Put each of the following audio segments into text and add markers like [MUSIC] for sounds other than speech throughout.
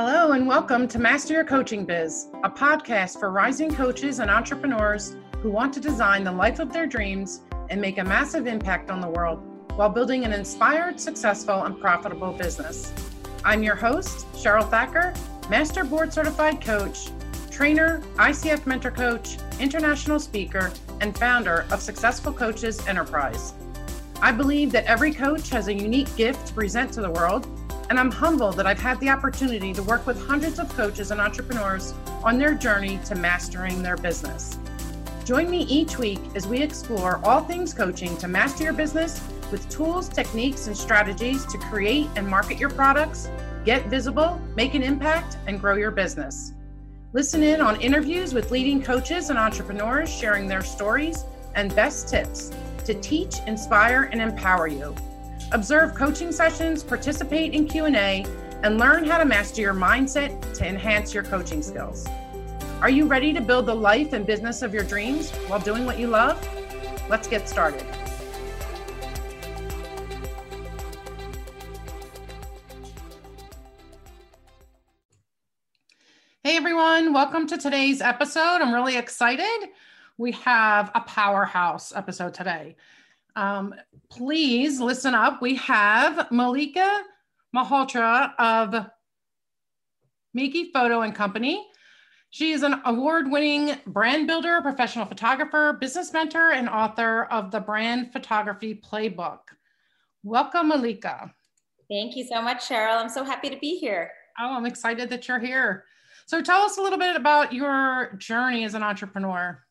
Hello, and welcome to Master Your Coaching Biz, a podcast for rising coaches and entrepreneurs who want to design the life of their dreams and make a massive impact on the world while building an inspired, successful, and profitable business. I'm your host, Cheryl Thacker, Master Board Certified Coach, trainer, ICF Mentor Coach, international speaker, and founder of Successful Coaches Enterprise. I believe that every coach has a unique gift to present to the world, and I'm humbled that I've had the opportunity to work with hundreds of coaches and entrepreneurs on their journey to mastering their business. Join me each week as we explore all things coaching to master your business with tools, techniques, and strategies to create and market your products, get visible, make an impact, and grow your business. Listen in on interviews with leading coaches and entrepreneurs sharing their stories and best tips to teach, inspire, and empower you. Observe coaching sessions, participate in Q&A, and learn how to master your mindset to enhance your coaching skills. Are you ready to build the life and business of your dreams while doing what you love? Let's get started. Hey everyone, welcome to today's episode. I'm really excited we have a powerhouse episode today. Um, please listen up. We have Malika Malhotra of Mikifoto and Company. She is an award winning brand builder, professional photographer, business mentor, and author of the Brand Photography Playbook. Welcome, Malika. Thank you so much, Cheryl. I'm so happy to be here. Oh, I'm excited that you're here. So, tell us a little bit about your journey as an entrepreneur.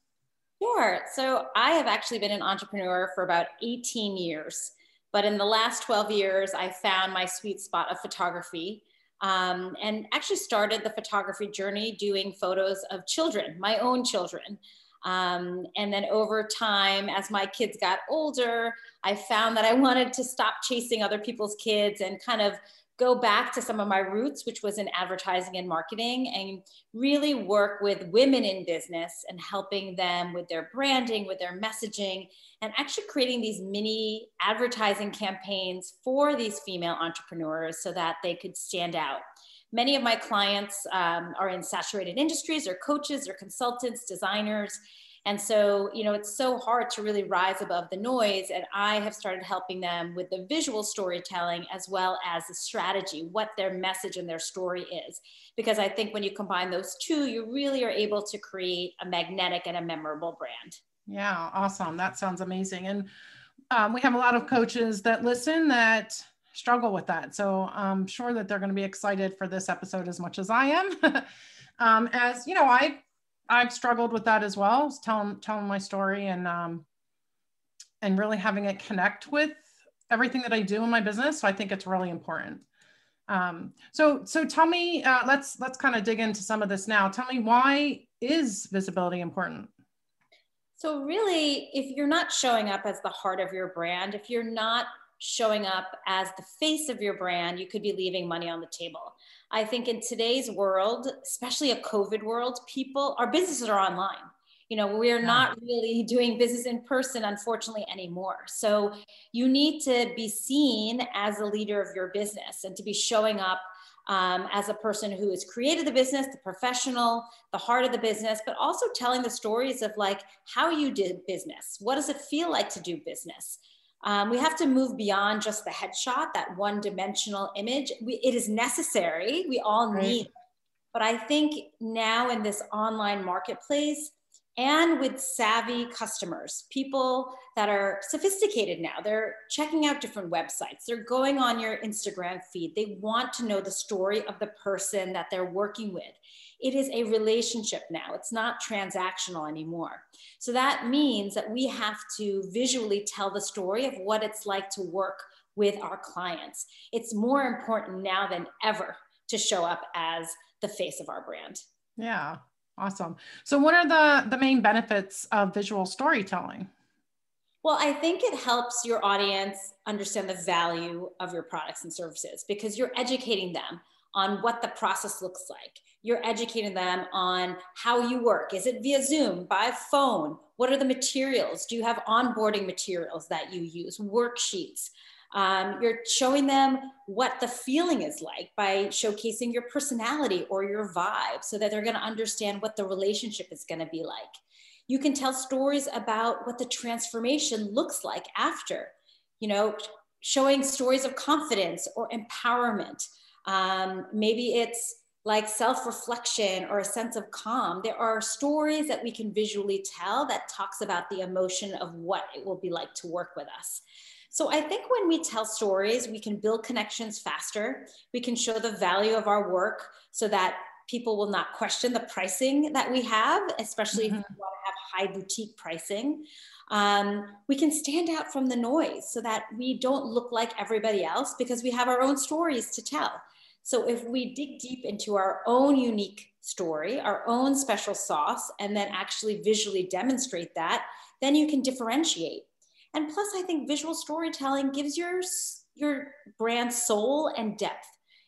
Sure. So I have actually been an entrepreneur for about 18 years. But in the last 12 years, I found my sweet spot of photography um, and actually started the photography journey doing photos of children, my own children. Um, and then over time, as my kids got older, I found that I wanted to stop chasing other people's kids and kind of go back to some of my roots, which was in advertising and marketing, and really work with women in business and helping them with their branding, with their messaging, and actually creating these mini advertising campaigns for these female entrepreneurs so that they could stand out. Many of my clients um, are in saturated industries, or coaches, or consultants, designers, and so, you know, it's so hard to really rise above the noise. And I have started helping them with the visual storytelling as well as the strategy, what their message and their story is. Because I think when you combine those two, you really are able to create a magnetic and a memorable brand. Yeah, awesome. That sounds amazing. And um, we have a lot of coaches that listen that struggle with that. So I'm sure that they're going to be excited for this episode as much as I am. [LAUGHS] um, as you know, I I've struggled with that as well, telling telling my story and um, and really having it connect with everything that I do in my business. So I think it's really important. Um, so so tell me, uh, let's let's kind of dig into some of this now. Tell me why is visibility important? So really, if you're not showing up as the heart of your brand, if you're not showing up as the face of your brand, you could be leaving money on the table. I think in today's world, especially a COVID world, people, our businesses are online. You know, we're not really doing business in person, unfortunately, anymore. So you need to be seen as a leader of your business and to be showing up um, as a person who has created the business, the professional, the heart of the business, but also telling the stories of like how you did business. What does it feel like to do business? Um, we have to move beyond just the headshot, that one dimensional image. We, it is necessary. We all right. need. But I think now in this online marketplace, and with savvy customers, people that are sophisticated now. They're checking out different websites. They're going on your Instagram feed. They want to know the story of the person that they're working with. It is a relationship now. It's not transactional anymore. So that means that we have to visually tell the story of what it's like to work with our clients. It's more important now than ever to show up as the face of our brand. Yeah, Awesome. So, what are the, the main benefits of visual storytelling? Well, I think it helps your audience understand the value of your products and services because you're educating them on what the process looks like. You're educating them on how you work. Is it via Zoom, by phone? What are the materials? Do you have onboarding materials that you use, worksheets? Um, you're showing them what the feeling is like by showcasing your personality or your vibe so that they're going to understand what the relationship is going to be like. You can tell stories about what the transformation looks like after, you know, showing stories of confidence or empowerment. Um, maybe it's like self reflection or a sense of calm. There are stories that we can visually tell that talks about the emotion of what it will be like to work with us. So I think when we tell stories, we can build connections faster. We can show the value of our work so that people will not question the pricing that we have, especially mm-hmm. if you want to have high boutique pricing. Um, we can stand out from the noise so that we don't look like everybody else because we have our own stories to tell. So if we dig deep into our own unique story, our own special sauce, and then actually visually demonstrate that, then you can differentiate. And plus, I think visual storytelling gives your, your brand soul and depth.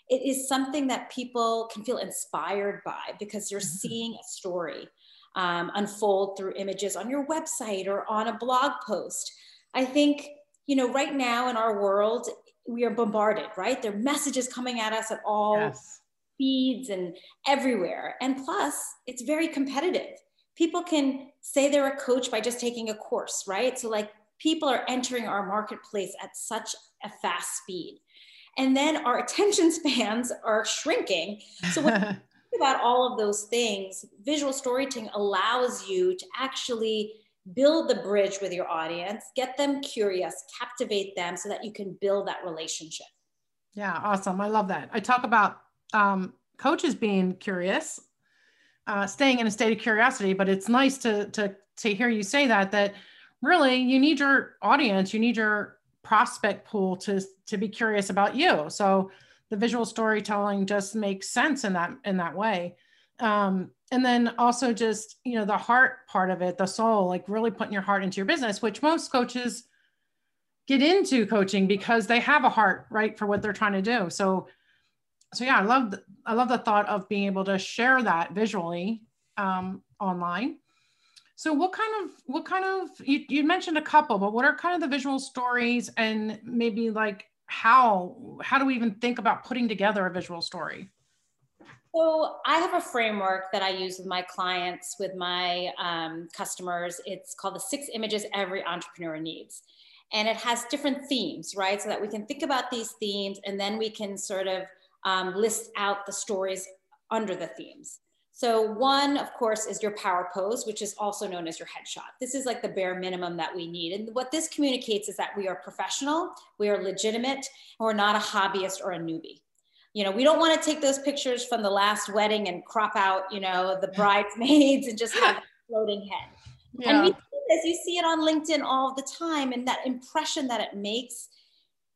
It is something that people can feel inspired by because you're mm-hmm. seeing a story um, unfold through images on your website or on a blog post. I think, you know, right now in our world, we are bombarded, right? There are messages coming at us at all yes. speeds and everywhere. And plus, it's very competitive. People can say they're a coach by just taking a course, right? So, like, people are entering our marketplace at such a fast speed. And then our [LAUGHS] attention spans are shrinking. So when you [LAUGHS] think about all of those things, visual storytelling allows you to actually build the bridge with your audience, get them curious, captivate them so that you can build that relationship. Yeah, awesome. I love that. I talk about um, coaches being curious, uh, staying in a state of curiosity, but it's nice to, to, to hear you say that, that really you need your audience you need your prospect pool to to be curious about you so the visual storytelling just makes sense in that in that way um, and then also just you know the heart part of it the soul like really putting your heart into your business which most coaches get into coaching because they have a heart right for what they're trying to do so so yeah i love i love the thought of being able to share that visually um, online so what kind of what kind of you, you mentioned a couple, but what are kind of the visual stories and maybe like how how do we even think about putting together a visual story? So I have a framework that I use with my clients, with my um, customers. It's called the six images every entrepreneur needs. And it has different themes, right? So that we can think about these themes and then we can sort of um, list out the stories under the themes. So one, of course, is your power pose, which is also known as your headshot. This is like the bare minimum that we need. And what this communicates is that we are professional, we are legitimate, we're not a hobbyist or a newbie. You know, we don't want to take those pictures from the last wedding and crop out, you know, the bridesmaids and just have [LAUGHS] a floating head. Yeah. And we see this, you see it on LinkedIn all the time. And that impression that it makes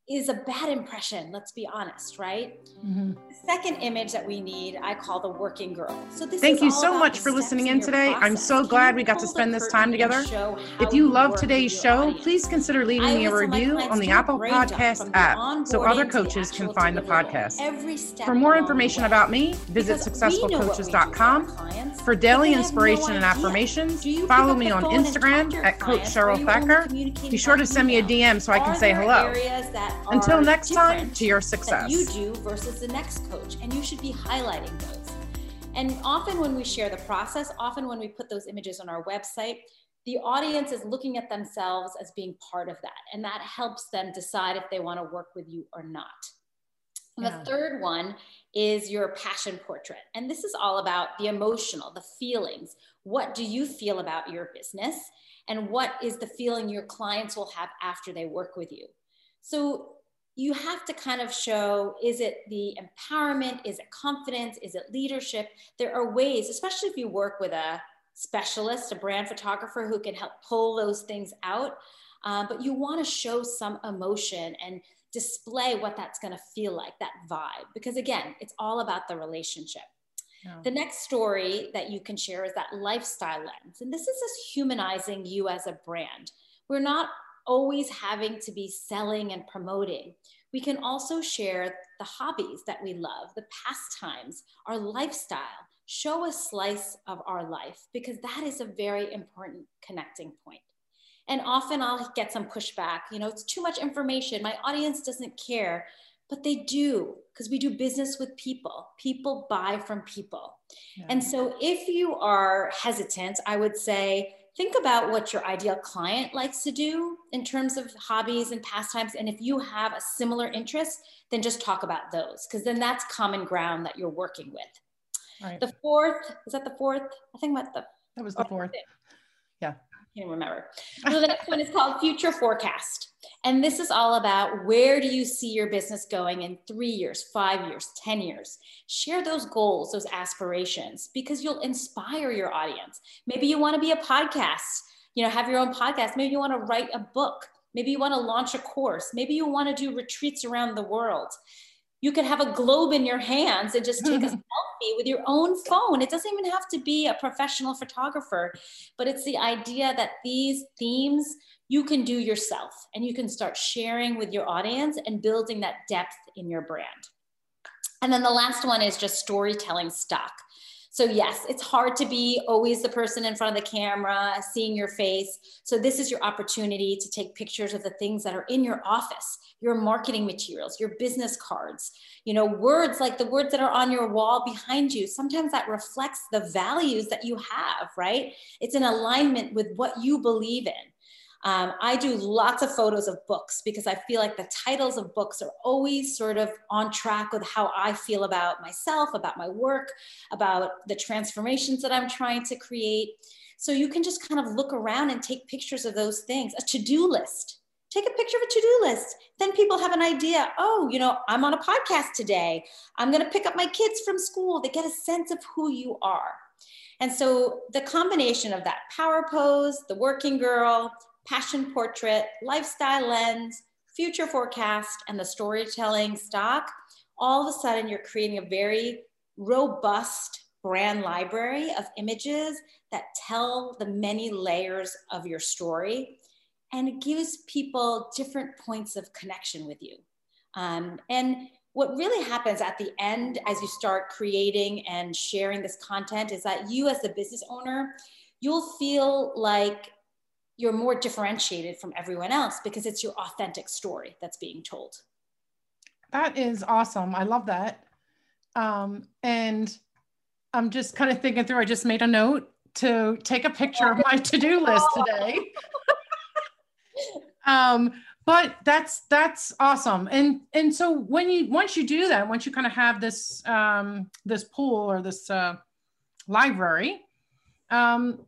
is a bad impression, let's be honest, right? Mm-hmm. The second image that we need, I call the working girl. So this Thank you so much for listening in today. Process. I'm so glad we got to spend this time together. If you love today's show, audience. please consider leaving me a review on the Apple Podcast app so other coaches can find the podcast. For more information about me, visit successfulcoaches.com. For daily inspiration and affirmations, follow me on Instagram at Coach Cheryl Thacker. Be sure to send me a DM so I can say hello. Until next time, to your success. you do versus the next coach, and you should be highlighting those. And often when we share the process, often when we put those images on our website, the audience is looking at themselves as being part of that. And that helps them decide if they want to work with you or not. And yeah. the third one is your passion portrait. And this is all about the emotional, the feelings. What do you feel about your business? And what is the feeling your clients will have after they work with you? So you have to kind of show is it the empowerment? Is it confidence? Is it leadership? There are ways, especially if you work with a specialist, a brand photographer who can help pull those things out. Uh, but you want to show some emotion and display what that's going to feel like, that vibe. Because again, it's all about the relationship. Yeah. The next story that you can share is that lifestyle lens. And this is just humanizing you as a brand. We're not always having to be selling and promoting. We can also share the hobbies that we love, the pastimes, our lifestyle. Show a slice of our life because that is a very important connecting point. And often I'll get some pushback. You know, it's too much information. My audience doesn't care, but they do because we do business with people. People buy from people. Yeah. And so if you are hesitant, I would say, think about what your ideal client likes to do in terms of hobbies and pastimes. And if you have a similar interest, then just talk about those because then that's common ground that you're working with. Right. The fourth, is that the fourth? I think about the that was the fourth. Yeah. Can't remember. So the next one is called Future Forecast. And this is all about where do you see your business going in three years, five years, 10 years? Share those goals, those aspirations, because you'll inspire your audience. Maybe you want to be a podcast, you know, have your own podcast. Maybe you want to write a book. Maybe you want to launch a course. Maybe you want to do retreats around the world you could have a globe in your hands and just take a [LAUGHS] selfie with your own phone. It doesn't even have to be a professional photographer, but it's the idea that these themes you can do yourself and you can start sharing with your audience and building that depth in your brand. And then the last one is just storytelling stock. So, yes, it's hard to be always the person in front of the camera, seeing your face. So, this is your opportunity to take pictures of the things that are in your office, your marketing materials, your business cards, you know, words like the words that are on your wall behind you. Sometimes that reflects the values that you have, right? It's in alignment with what you believe in. Um, I do lots of photos of books because I feel like the titles of books are always sort of on track with how I feel about myself, about my work, about the transformations that I'm trying to create. So you can just kind of look around and take pictures of those things. A to do list. Take a picture of a to do list. Then people have an idea. Oh, you know, I'm on a podcast today. I'm going to pick up my kids from school. They get a sense of who you are. And so the combination of that power pose, the working girl, passion portrait, lifestyle lens, future forecast, and the storytelling stock, all of a sudden you're creating a very robust brand library of images that tell the many layers of your story. And it gives people different points of connection with you. Um, and what really happens at the end as you start creating and sharing this content is that you, as the business owner, you'll feel like you're more differentiated from everyone else because it's your authentic story that's being told. That is awesome. I love that. Um, and I'm just kind of thinking through, I just made a note to take a picture of my to-do list [LAUGHS] today. um, but that's that's awesome. And and so when you once you do that, once you kind of have this um, this pool or this uh, library, um,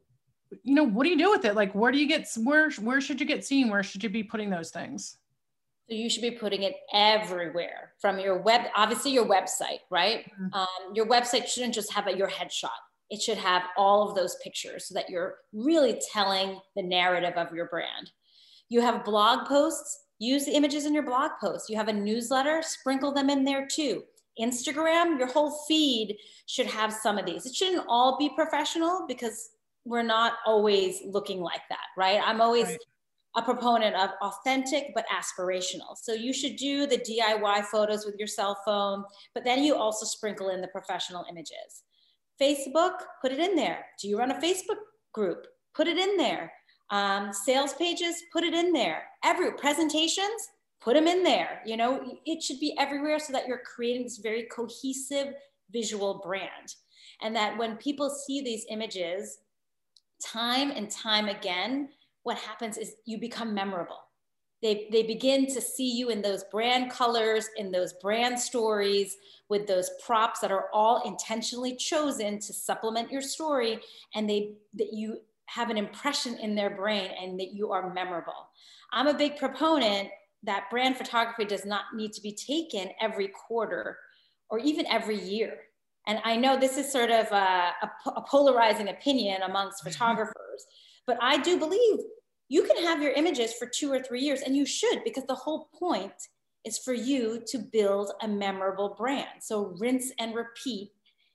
you know, what do you do with it? Like, where do you get, where, where should you get seen? Where should you be putting those things? So you should be putting it everywhere from your web, obviously your website, right? Mm-hmm. Um, your website shouldn't just have a, your headshot. It should have all of those pictures so that you're really telling the narrative of your brand. You have blog posts, use the images in your blog posts. You have a newsletter, sprinkle them in there too. Instagram, your whole feed should have some of these. It shouldn't all be professional because we're not always looking like that, right? I'm always right. a proponent of authentic but aspirational. So you should do the DIY photos with your cell phone, but then you also sprinkle in the professional images. Facebook, put it in there. Do you run a Facebook group? Put it in there. Um, sales pages, put it in there. Every presentations, put them in there. You know, it should be everywhere so that you're creating this very cohesive visual brand. And that when people see these images, time and time again, what happens is you become memorable. They, they begin to see you in those brand colors, in those brand stories, with those props that are all intentionally chosen to supplement your story, and they that you have an impression in their brain and that you are memorable. I'm a big proponent that brand photography does not need to be taken every quarter or even every year. And I know this is sort of a, a, a polarizing opinion amongst mm-hmm. photographers, but I do believe you can have your images for two or three years, and you should, because the whole point is for you to build a memorable brand. So rinse and repeat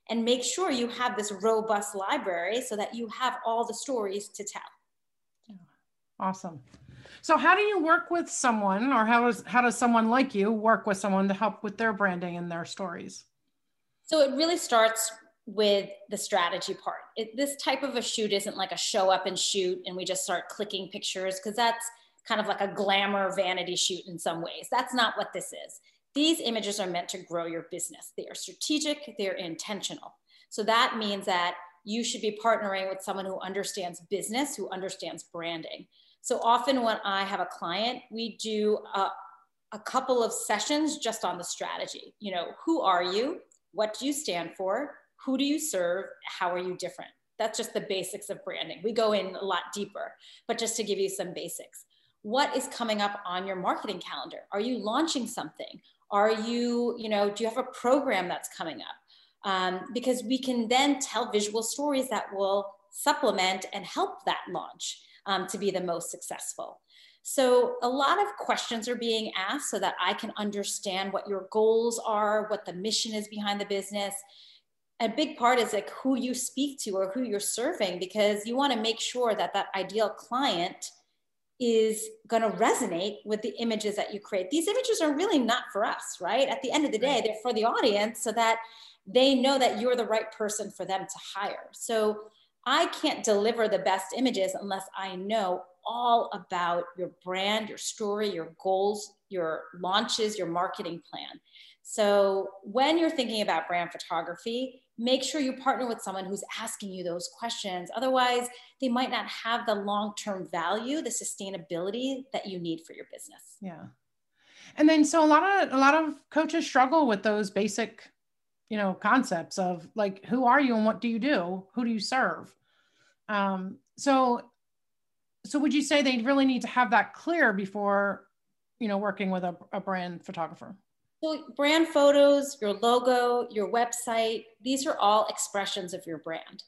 and make sure you have this robust library so that you have all the stories to tell. Awesome. So how do you work with someone or how does how does someone like you work with someone to help with their branding and their stories? So it really starts with the strategy part. It, this type of a shoot isn't like a show up and shoot and we just start clicking pictures because that's kind of like a glamour vanity shoot in some ways. That's not what this is. These images are meant to grow your business. They are strategic, they're intentional. So that means that you should be partnering with someone who understands business, who understands branding. So often when I have a client, we do a, a couple of sessions just on the strategy. You know, who are you? What do you stand for? Who do you serve? How are you different? That's just the basics of branding. We go in a lot deeper, but just to give you some basics. What is coming up on your marketing calendar? Are you launching something? Are you, you know, do you have a program that's coming up? Um, because we can then tell visual stories that will supplement and help that launch um, to be the most successful. So a lot of questions are being asked so that I can understand what your goals are, what the mission is behind the business. A big part is like who you speak to or who you're serving because you want to make sure that that ideal client is going to resonate with the images that you create. These images are really not for us, right? At the end of the day, they're for the audience so that they know that you're the right person for them to hire. So I can't deliver the best images unless I know all about your brand, your story, your goals, your launches, your marketing plan. So when you're thinking about brand photography, make sure you partner with someone who's asking you those questions. Otherwise, they might not have the long-term value, the sustainability that you need for your business. Yeah. And then so a lot of a lot of coaches struggle with those basic, you know, concepts of like who are you and what do you do? Who do you serve? Um, so so would you say they really need to have that clear before you know working with a, a brand photographer so brand photos your logo your website these are all expressions of your brand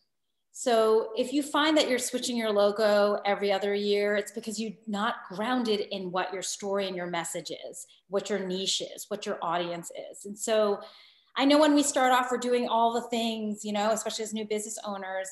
so if you find that you're switching your logo every other year it's because you're not grounded in what your story and your message is what your niche is what your audience is and so i know when we start off we're doing all the things you know especially as new business owners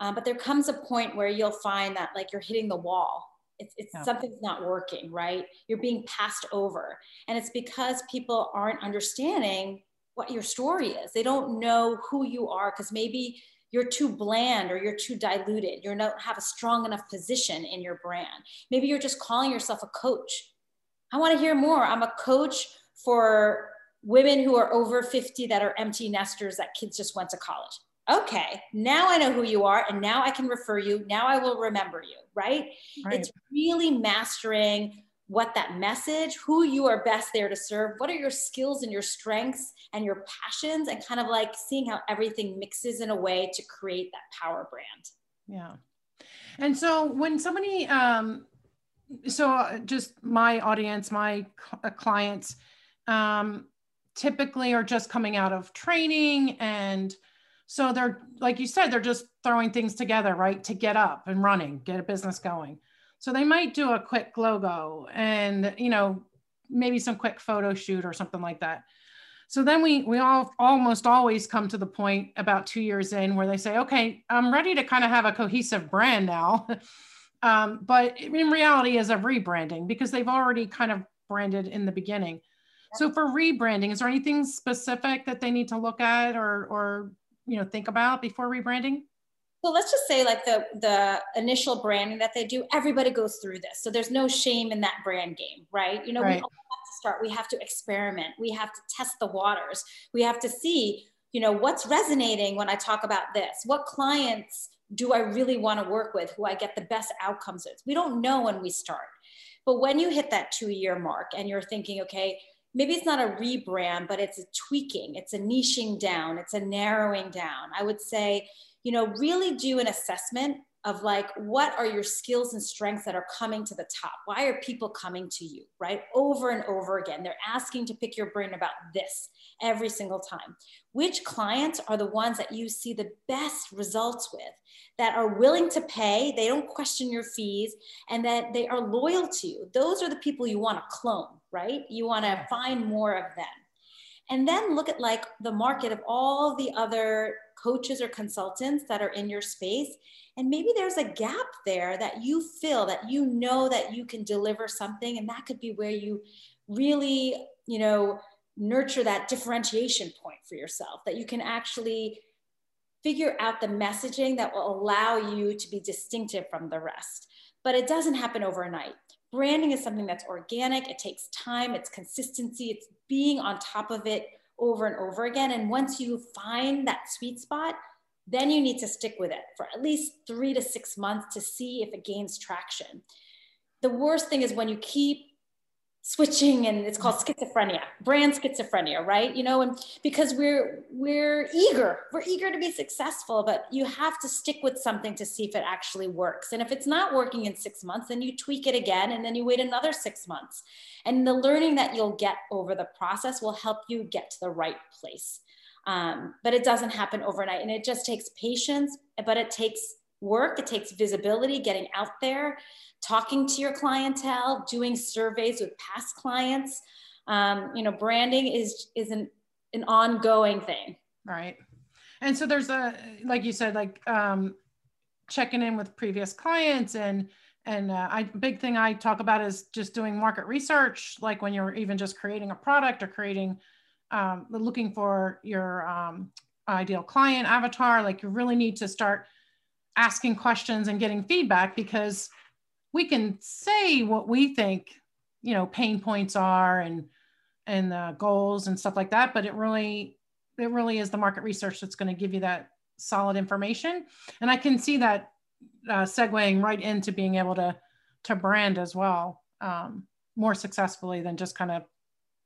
um, but there comes a point where you'll find that like you're hitting the wall. It's, it's yeah. something's not working, right? You're being passed over. And it's because people aren't understanding what your story is. They don't know who you are because maybe you're too bland or you're too diluted. You don't have a strong enough position in your brand. Maybe you're just calling yourself a coach. I want to hear more. I'm a coach for women who are over 50 that are empty nesters that kids just went to college okay, now I know who you are and now I can refer you. Now I will remember you, right? right? It's really mastering what that message, who you are best there to serve, what are your skills and your strengths and your passions, and kind of like seeing how everything mixes in a way to create that power brand. Yeah. And so when somebody, um, so just my audience, my uh, clients, um, typically are just coming out of training and so they're, like you said, they're just throwing things together, right? To get up and running, get a business going. So they might do a quick logo and, you know, maybe some quick photo shoot or something like that. So then we we all almost always come to the point about two years in where they say, okay, I'm ready to kind of have a cohesive brand now. [LAUGHS] um, but in reality is a rebranding because they've already kind of branded in the beginning. So for rebranding, is there anything specific that they need to look at or or you know think about before rebranding? Well, let's just say like the the initial branding that they do, everybody goes through this. So there's no shame in that brand game, right? You know, right. we have to start, we have to experiment, we have to test the waters, we have to see, you know, what's resonating when I talk about this, what clients do I really want to work with, who I get the best outcomes with. We don't know when we start. But when you hit that two year mark and you're thinking, okay, maybe it's not a rebrand, but it's a tweaking, it's a niching down, it's a narrowing down. I would say, you know, really do an assessment of like what are your skills and strengths that are coming to the top? Why are people coming to you right? Over and over again they're asking to pick your brain about this every single time. Which clients are the ones that you see the best results with that are willing to pay they don't question your fees and that they are loyal to you? Those are the people you want to clone right? You want to find more of them. And then look at like the market of all the other coaches or consultants that are in your space. And maybe there's a gap there that you feel that you know that you can deliver something and that could be where you really you know nurture that differentiation point for yourself that you can actually figure out the messaging that will allow you to be distinctive from the rest. But it doesn't happen overnight. Branding is something that's organic, it takes time, it's consistency, it's being on top of it over and over again. And once you find that sweet spot, then you need to stick with it for at least three to six months to see if it gains traction. The worst thing is when you keep switching and it's called schizophrenia. Brand schizophrenia right? You know and because we're we're eager we're eager to be successful but you have to stick with something to see if it actually works. And if it's not working in six months then you tweak it again and then you wait another six months. And the learning that you'll get over the process will help you get to the right place. Um, but it doesn't happen overnight and it just takes patience but it takes work it takes visibility getting out there talking to your clientele, doing surveys with past clients. Um, you know, branding is is an, an ongoing thing. Right. And so there's a like you said, like um, checking in with previous clients and and uh, I big thing I talk about is just doing market research, like when you're even just creating a product or creating um, looking for your um, ideal client avatar. Like you really need to start asking questions and getting feedback because we can say what we think you know pain points are and and uh, goals and stuff like that but it really it really is the market research that's going to give you that solid information. And i can see that uh, segueing right into being able to to brand as well um, more successfully than just kind of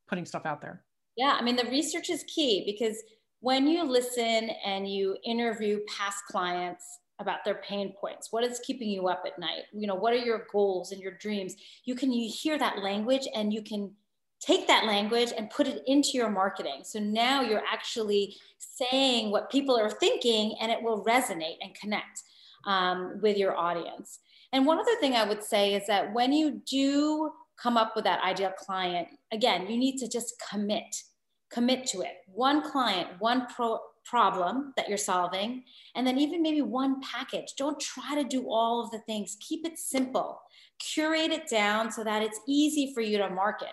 putting stuff out there. Yeah i mean the research is key because when you listen and you interview past clients about their pain points. What is keeping you up at night? You know what are your goals and your dreams? You can you hear that language and you can take that language and put it into your marketing. So now you're actually saying what people are thinking and it will resonate and connect um, with your audience. And one other thing i would say is that when you do come up with that ideal client again you need to just commit commit to it. One client one pro problem that you're solving, and then even maybe one package. Don't try to do all of the things. Keep it simple. Curate it down so that it's easy for you to market.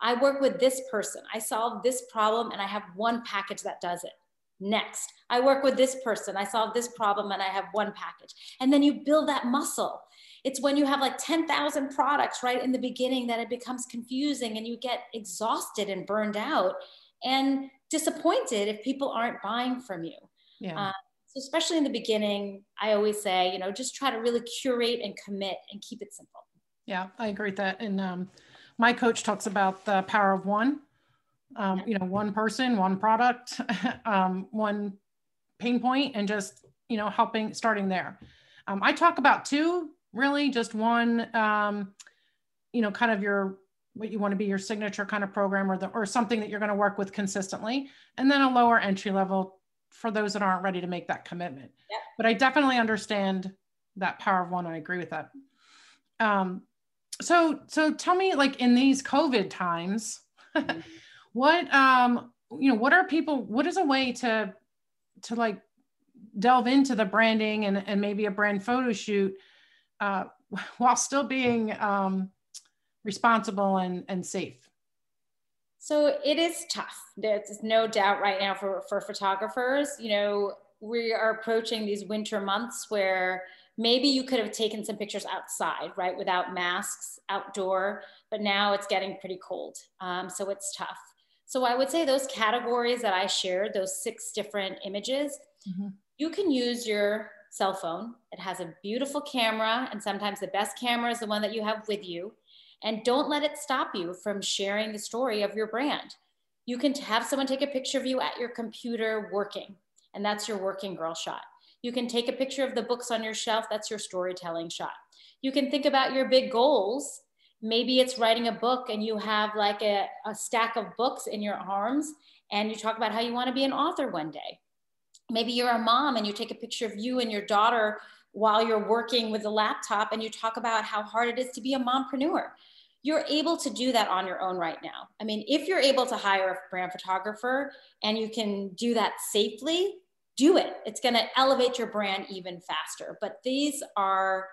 I work with this person. I solve this problem and I have one package that does it. Next, I work with this person. I solve this problem and I have one package. And then you build that muscle. It's when you have like 10,000 products right in the beginning that it becomes confusing and you get exhausted and burned out. And disappointed if people aren't buying from you. Yeah. Um, so especially in the beginning, I always say, you know, just try to really curate and commit and keep it simple. Yeah, I agree with that. And um, my coach talks about the power of one. Um, yeah. You know, one person, one product, [LAUGHS] um, one pain point, and just you know helping starting there. Um, I talk about two, really, just one. Um, you know, kind of your what you want to be your signature kind of program or the or something that you're going to work with consistently and then a lower entry level for those that aren't ready to make that commitment yeah. but i definitely understand that power of one i agree with that um, so so tell me like in these covid times mm-hmm. [LAUGHS] what um you know what are people what is a way to to like delve into the branding and and maybe a brand photo shoot uh, [LAUGHS] while still being um responsible and, and safe? So it is tough. There's no doubt right now for, for photographers. You know, we are approaching these winter months where maybe you could have taken some pictures outside, right, without masks, outdoor, but now it's getting pretty cold. Um, so it's tough. So I would say those categories that I shared, those six different images, mm-hmm. you can use your cell phone. It has a beautiful camera, and sometimes the best camera is the one that you have with you. And don't let it stop you from sharing the story of your brand. You can have someone take a picture of you at your computer working, and that's your working girl shot. You can take a picture of the books on your shelf, that's your storytelling shot. You can think about your big goals. Maybe it's writing a book and you have like a, a stack of books in your arms, and you talk about how you want to be an author one day. Maybe you're a mom and you take a picture of you and your daughter while you're working with a laptop and you talk about how hard it is to be a mompreneur you're able to do that on your own right now. I mean, if you're able to hire a brand photographer and you can do that safely, do it. It's going to elevate your brand even faster. But these are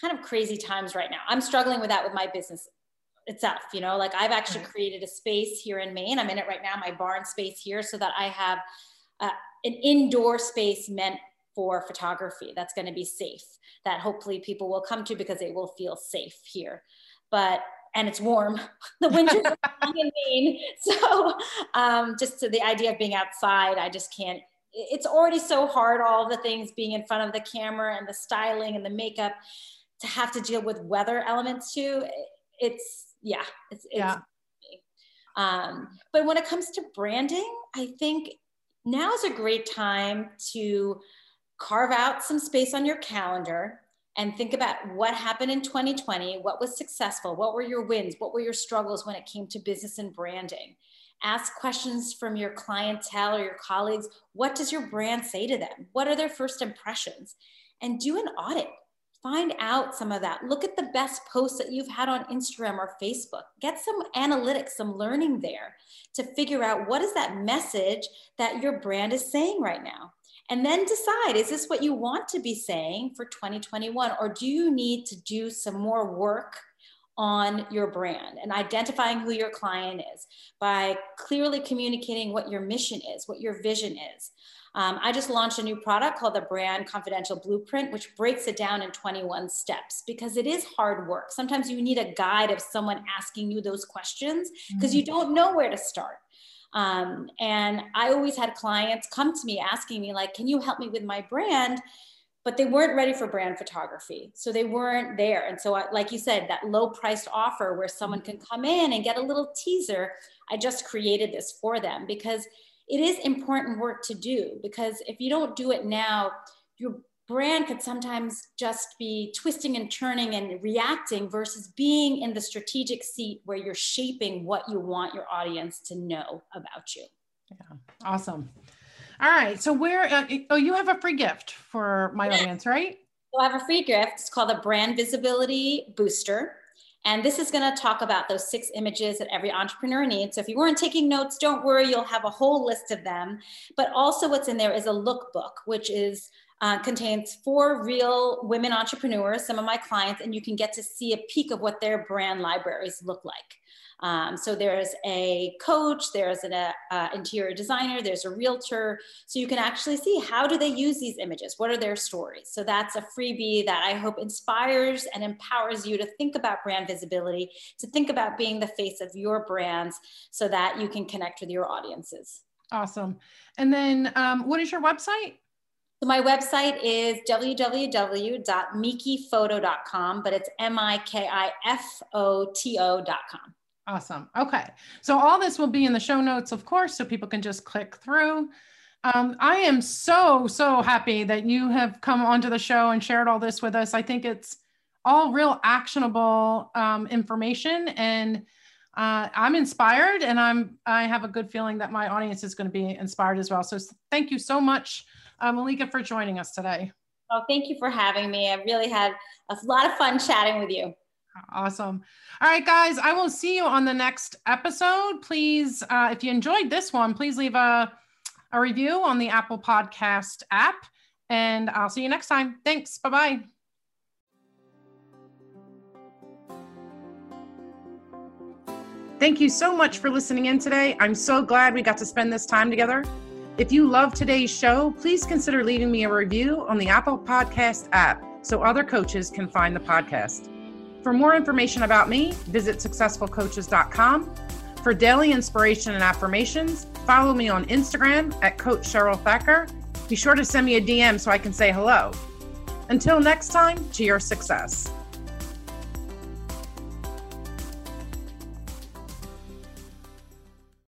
kind of crazy times right now. I'm struggling with that with my business itself. You know, like I've actually created a space here in Maine. I'm in it right now, my barn space here, so that I have uh, an indoor space meant for photography that's going to be safe that hopefully people will come to because they will feel safe here but and it's warm. [LAUGHS] The winter's [LAUGHS] long in Maine [LAUGHS] so um, just to the idea of being outside i just can't it's already so hard all the things being in front of the camera and the styling and the makeup to have to deal with weather elements too. It's yeah it's, it's yeah. Um, but when it comes to branding i think now is a great time to carve out some space on your calendar and think about what happened in 2020 what was successful what were your wins what were your struggles when it came to business and branding? Ask questions from your clientele or your colleagues. What does your brand say to them? What are their first impressions? And do an audit. Find out some of that. Look at the best posts that you've had on instagram or facebook. Get some analytics some learning there to figure out what is that message that your brand is saying right now and then decide is this what you want to be saying for 2021 or do you need to do some more work on your brand and identifying who your client is by clearly communicating what your mission is what your vision is um, I just launched a new product called the Brand Confidential Blueprint, which breaks it down in 21 steps because it is hard work. Sometimes you need a guide of someone asking you those questions because mm-hmm. you don't know where to start. Um, and I always had clients come to me asking me, like, can you help me with my brand? But they weren't ready for brand photography. So they weren't there. And so, I, like you said, that low priced offer where someone can come in and get a little teaser, I just created this for them because it is important work to do. Because if you don't do it now, your brand could sometimes just be twisting and turning and reacting versus being in the strategic seat where you're shaping what you want your audience to know about you. Yeah, awesome. All right. So, where, uh, oh, you have a free gift for my audience, right? So, I have a free gift. It's called the Brand Visibility Booster. And this is going to talk about those six images that every entrepreneur needs. So if you weren't taking notes, don't worry, you'll have a whole list of them. But also, what's in there is a lookbook, which is uh, contains four real women entrepreneurs, some of my clients, and you can get to see a peek of what their brand libraries look like. Um, so there's a coach, there's an uh, interior designer, there's a realtor. So you can actually see how do they use these images? What are their stories? So that's a freebie that I hope inspires and empowers you to think about brand visibility, to think about being the face of your brands so that you can connect with your audiences. Awesome. And then um, what is your website? So my website is www.mikifoto.com, but it's M-I-K-I-F-O-T-O.com. Awesome. Okay. So all this will be in the show notes, of course, so people can just click through. Um, I am so, so happy that you have come onto the show and shared all this with us. I think it's all real actionable um, information and uh, I'm inspired and I'm I have a good feeling that my audience is going to be inspired as well. So thank you so much uh, Malika, for joining us today. Oh, thank you for having me. I really had a lot of fun chatting with you. Awesome. All right, guys, I will see you on the next episode. Please, uh, if you enjoyed this one, please leave a, a review on the Apple Podcast app. And I'll see you next time. Thanks. Bye bye. Thank you so much for listening in today. I'm so glad we got to spend this time together. If you love today's show, please consider leaving me a review on the Apple Podcast app so other coaches can find the podcast. For more information about me, visit successfulcoaches.com. For daily inspiration and affirmations, follow me on Instagram at Coach Cheryl Thacker. Be sure to send me a DM so I can say hello. Until next time, to your success.